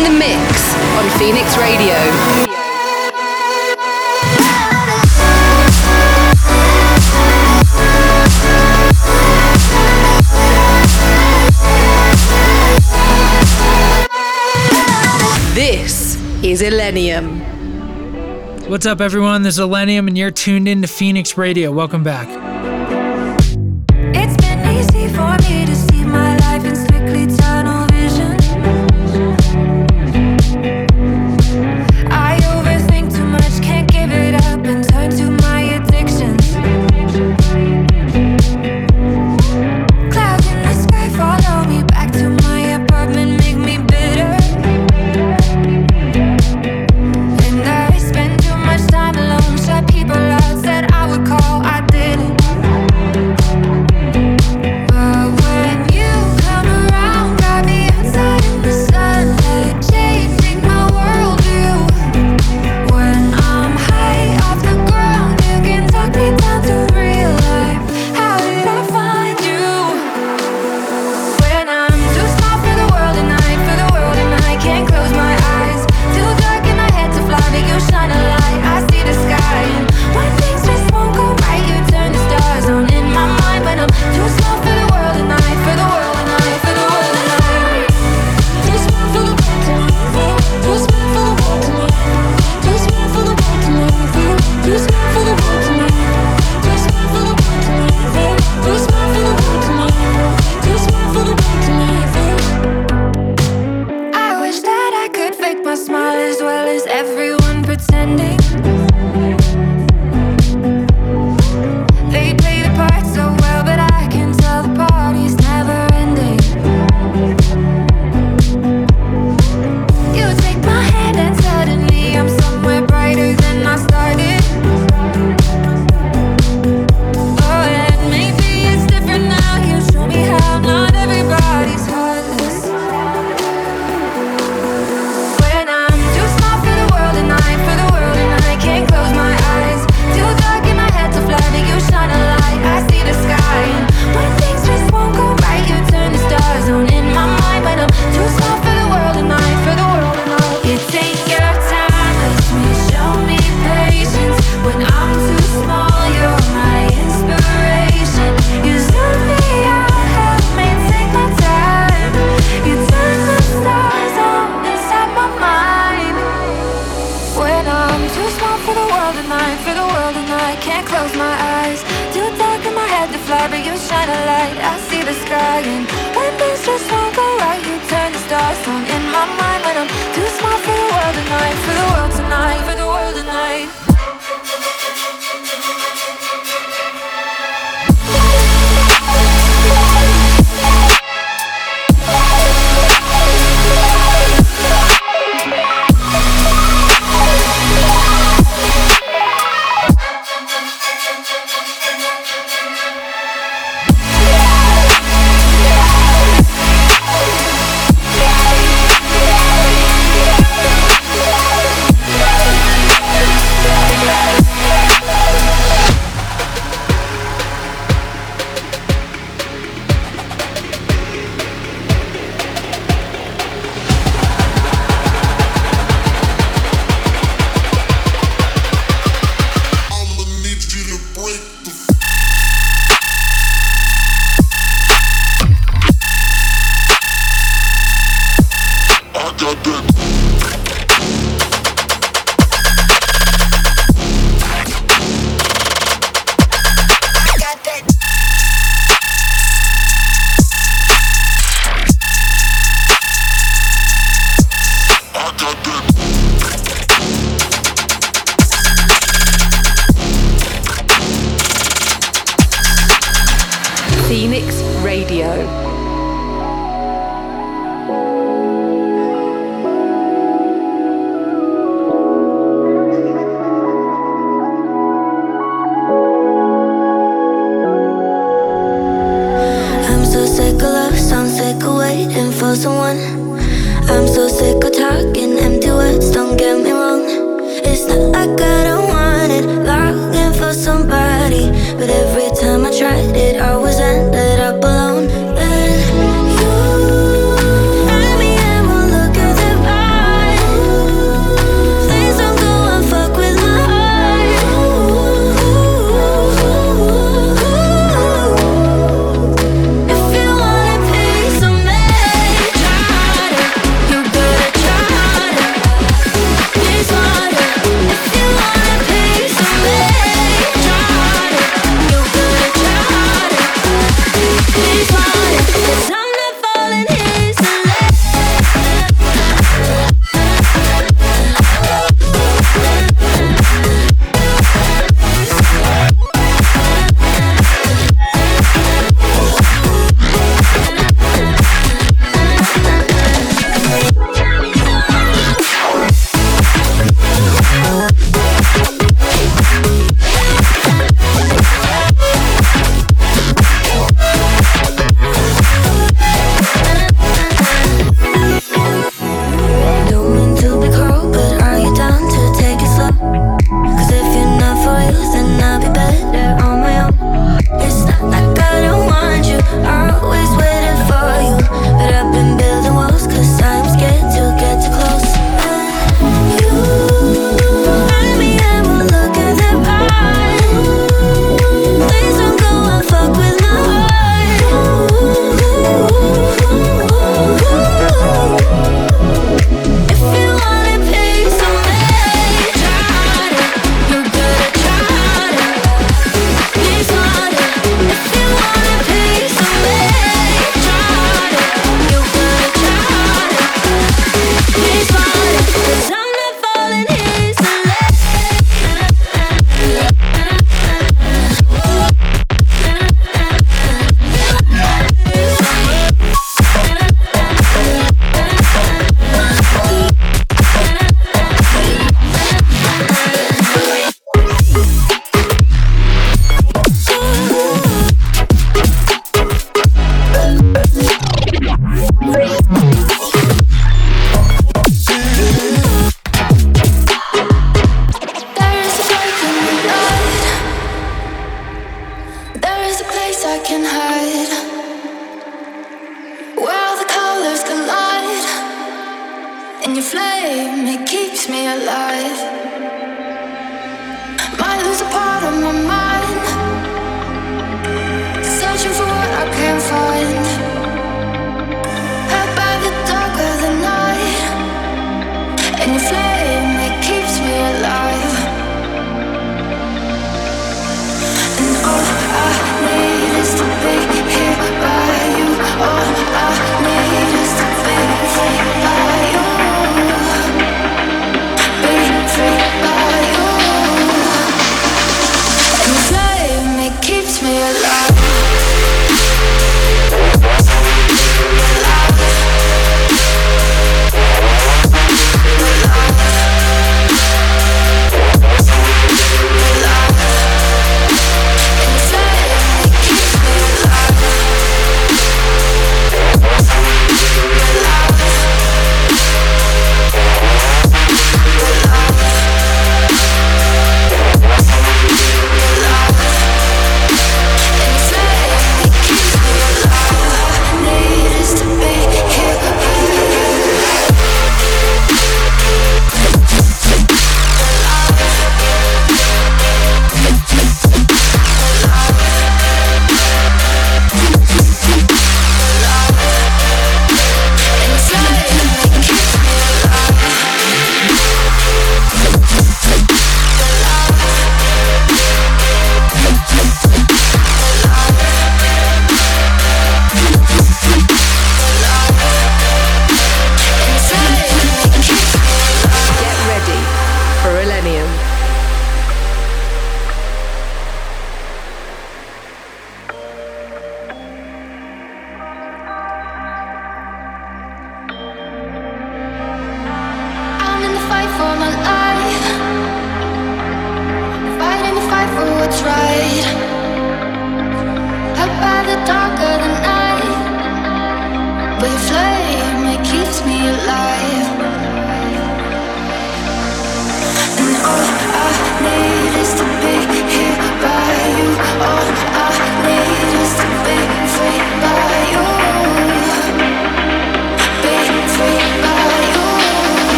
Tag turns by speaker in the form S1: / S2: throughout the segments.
S1: in the mix on Phoenix Radio. This is Illenium.
S2: What's up, everyone? This is Illenium, and you're tuned in to Phoenix Radio. Welcome back.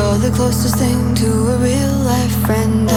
S3: The closest thing to a real life friend,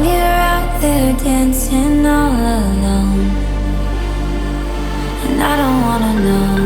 S3: When you're
S4: out there dancing all alone, and I don't wanna know.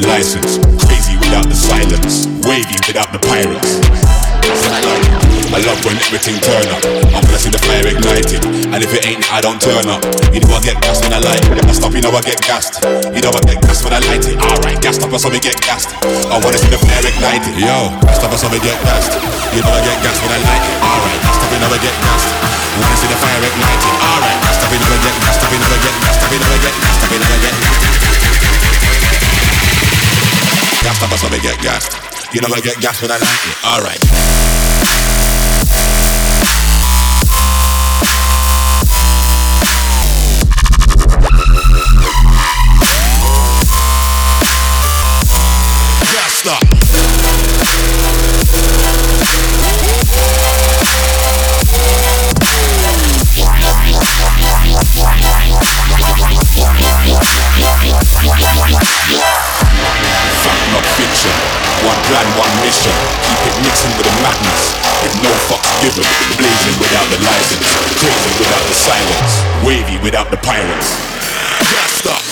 S4: The
S5: license, crazy without the silence, wavy without the pirates. I love when everything turn up. I'm blessing the fire ignited. And if it ain't, I don't turn up. You know I get gassed when I light it. I stop, you know I get gassed. You know I get gassed when I light it. Alright, gassed up, I saw me get gassed. I wanna see the fire ignited. Yo, gassed up, I saw me get gassed. You know I get gassed when I light it. Alright, gassed up, you know I get gassed. Wanna see the fire ignited. Alright, gassed up, you know I get gassed you know I get gassed you know I get gassed up, you know I get gassed. Gassed up, I saw me get gassed. You know I get gassed when I light it. Alright. Plan, one mission. Keep it mixing with the madness. With no fucks given. Blazing without the license. Crazy without the silence. Wavy without the pirates. Stop.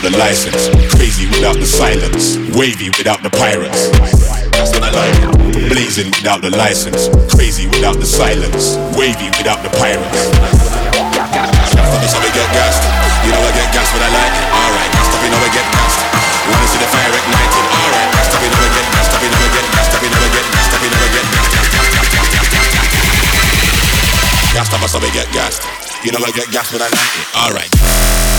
S5: Without the license, crazy without the silence, wavy without the pirates. That's what I like. Blazing without the license, crazy without the silence, wavy without the pirates. That's how we get gassed. You know I get gassed when I like. Alright, gassed up, you know I get gassed. Wanna see the fire ignited? Alright, gassed up, you know I get gassed up, you know I get gassed up, you know I get gassed up, you know I get gassed, gassed, up, that's how we get gassed. You know I get gassed when I like it. Alright.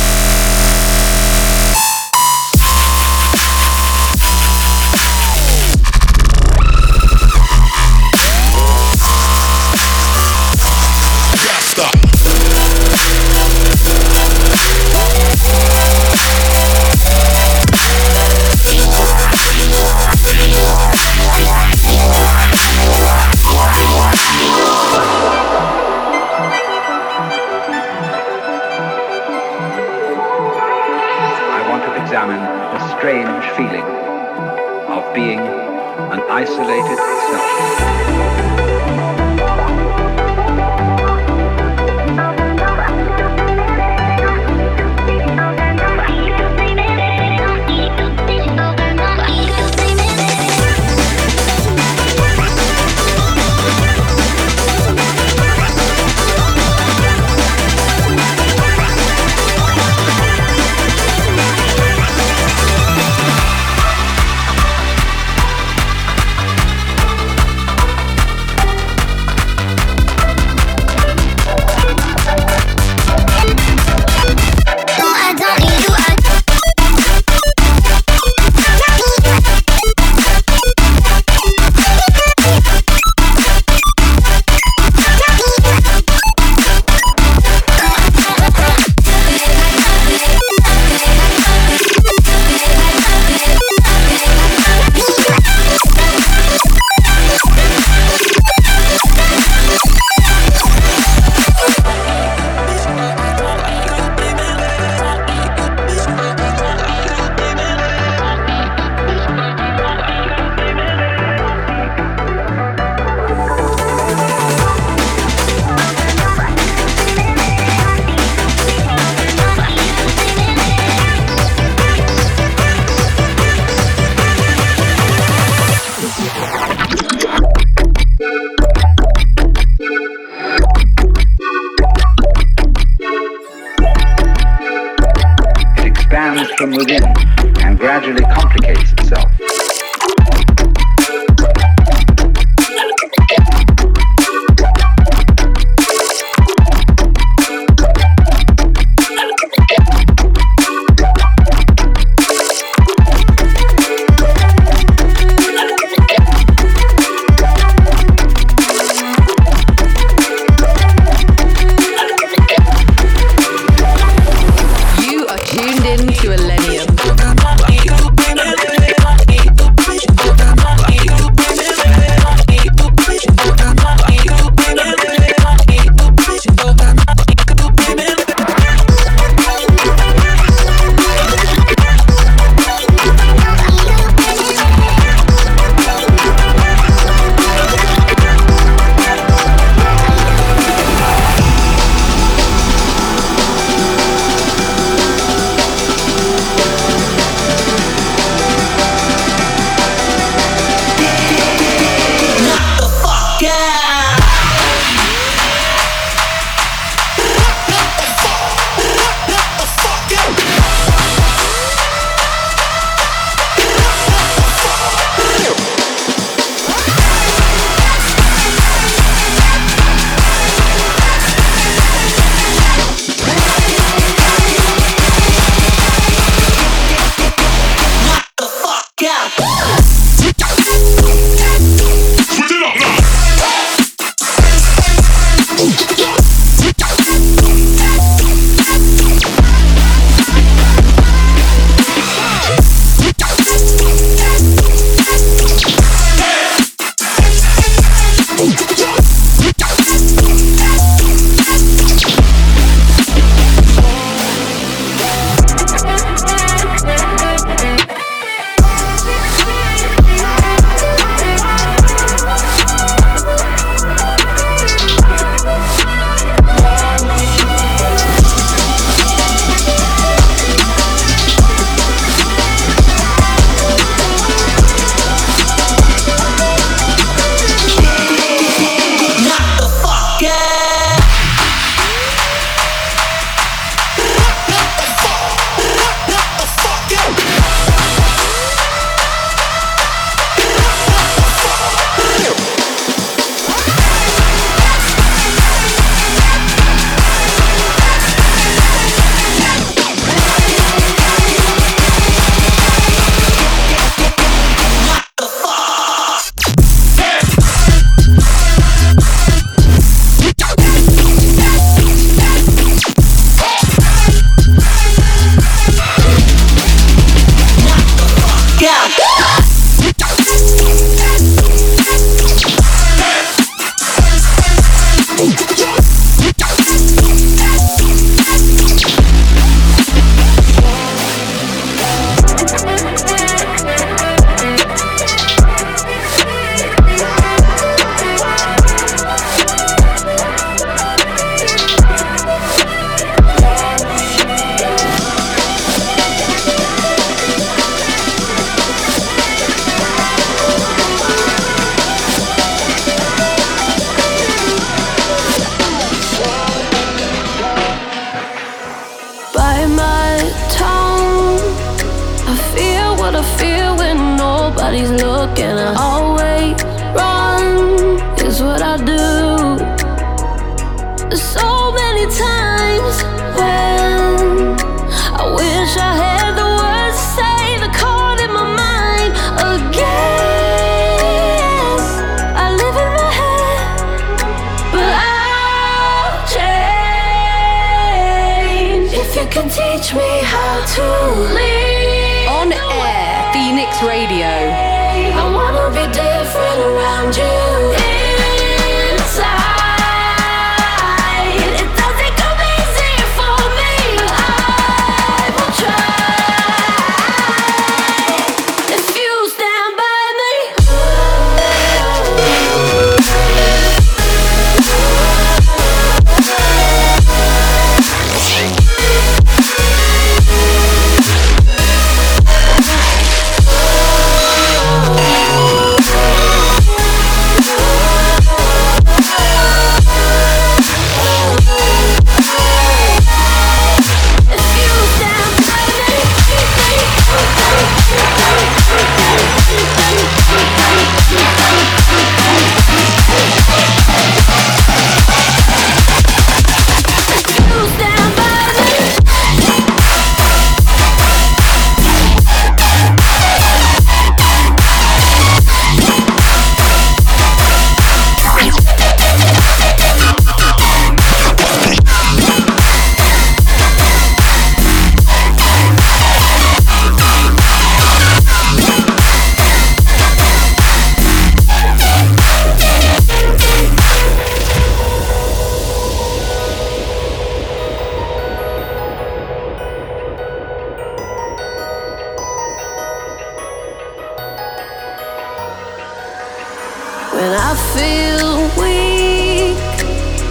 S6: When I feel weak,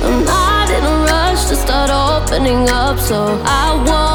S6: I'm not in a rush to start opening up, so I won't.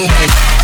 S5: Boom, boom.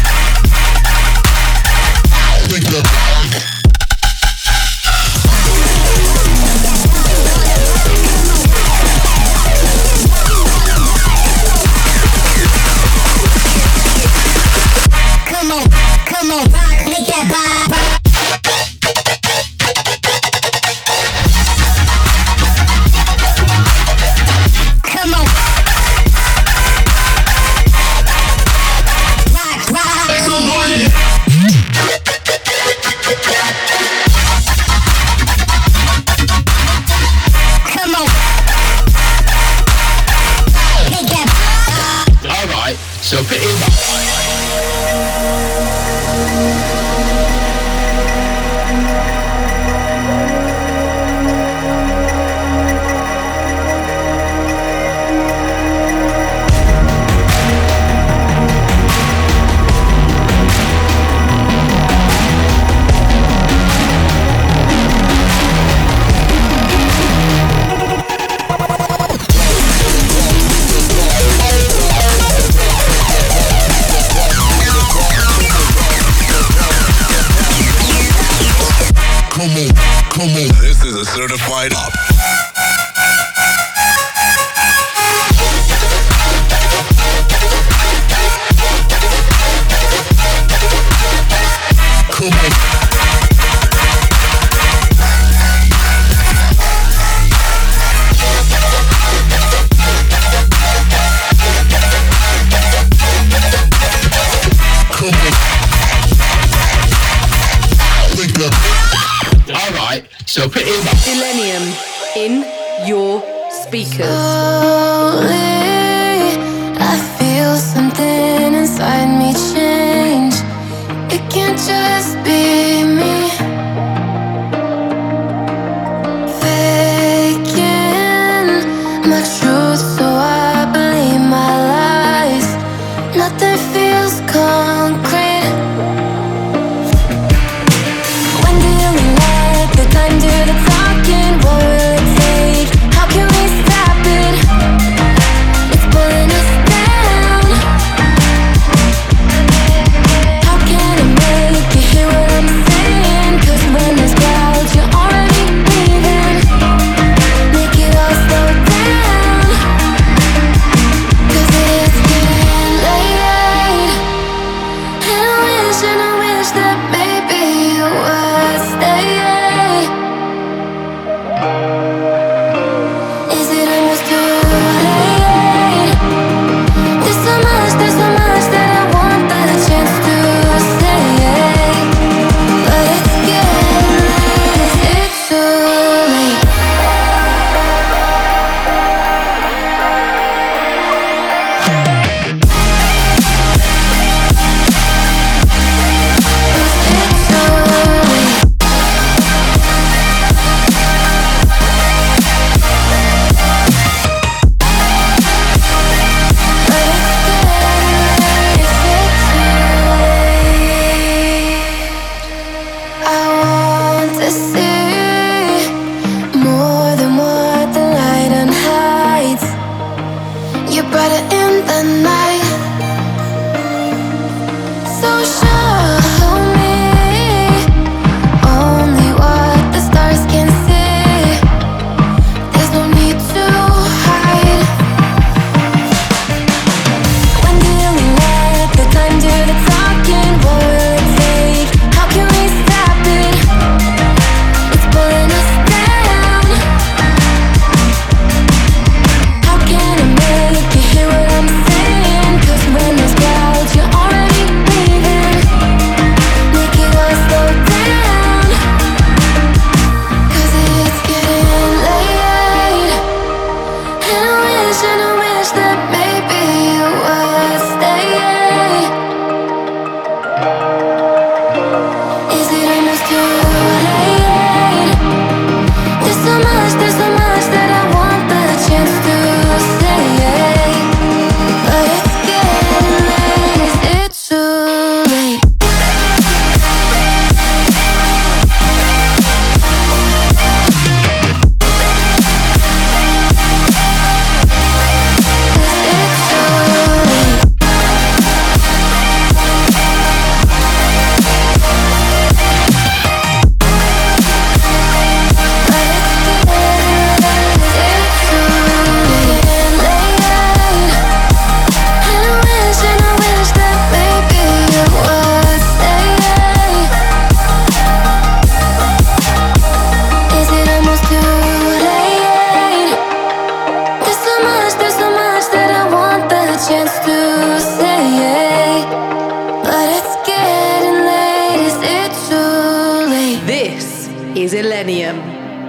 S7: right? So put in
S1: Millennium in your speakers.
S8: Oh, Slowly, I feel something inside me.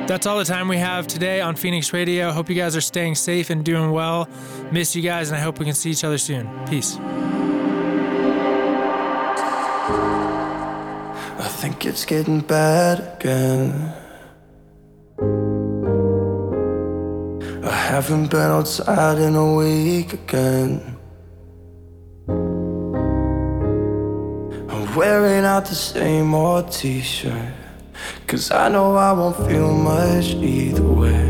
S2: That's all the time we have today on Phoenix Radio. Hope you guys are staying safe and doing well. Miss you guys, and I hope we can see each other soon. Peace.
S4: I think it's getting bad again. I haven't been outside in a week again. I'm wearing out the same old t shirt. Cause I know I won't feel much either way.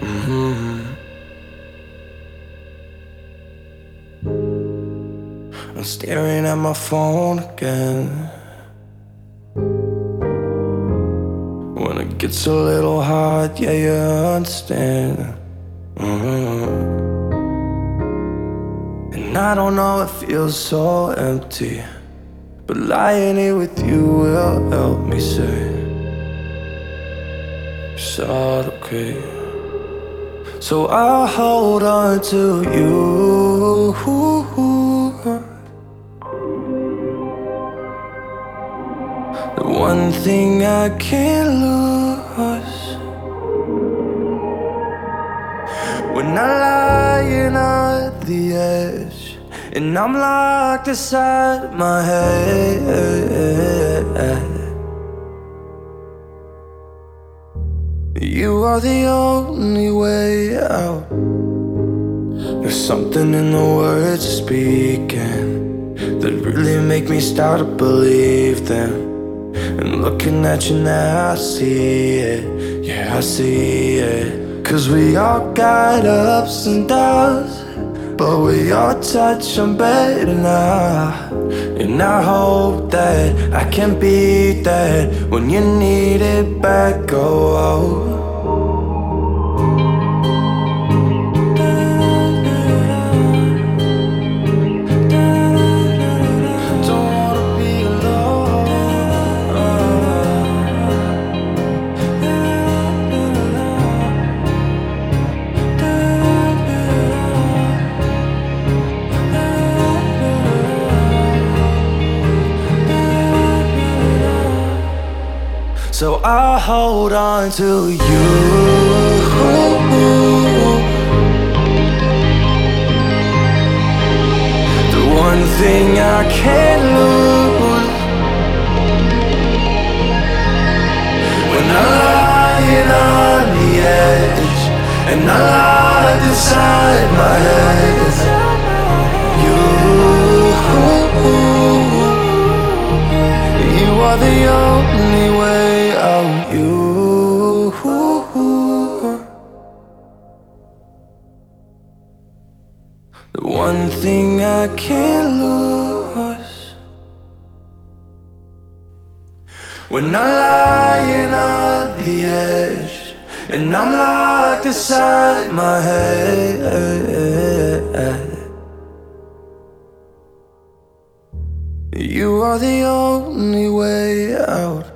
S4: hmm I'm staring at my phone again. When it gets a little hard, yeah, you understand. Mhm. And I don't know, it feels so empty. But lying here with you will help me say, It's not okay. So I'll hold on to you. The one thing I can't lose when I'm lying at the edge and I'm locked inside my head. You are the only way out. There's something in the words you're speaking that really make me start to believe them. And looking at you now, I see it. Yeah, I see it. Cause we all got ups and downs. But we all touch on better now. And I hope that I can be that when you need it back. Oh, oh. I'll hold on to you. The one thing I can't lose when I'm lying on the edge and I locked inside my head. You are the only way one thing I can't lose. When I'm lying on the edge And I'm locked inside my head. You are the only way out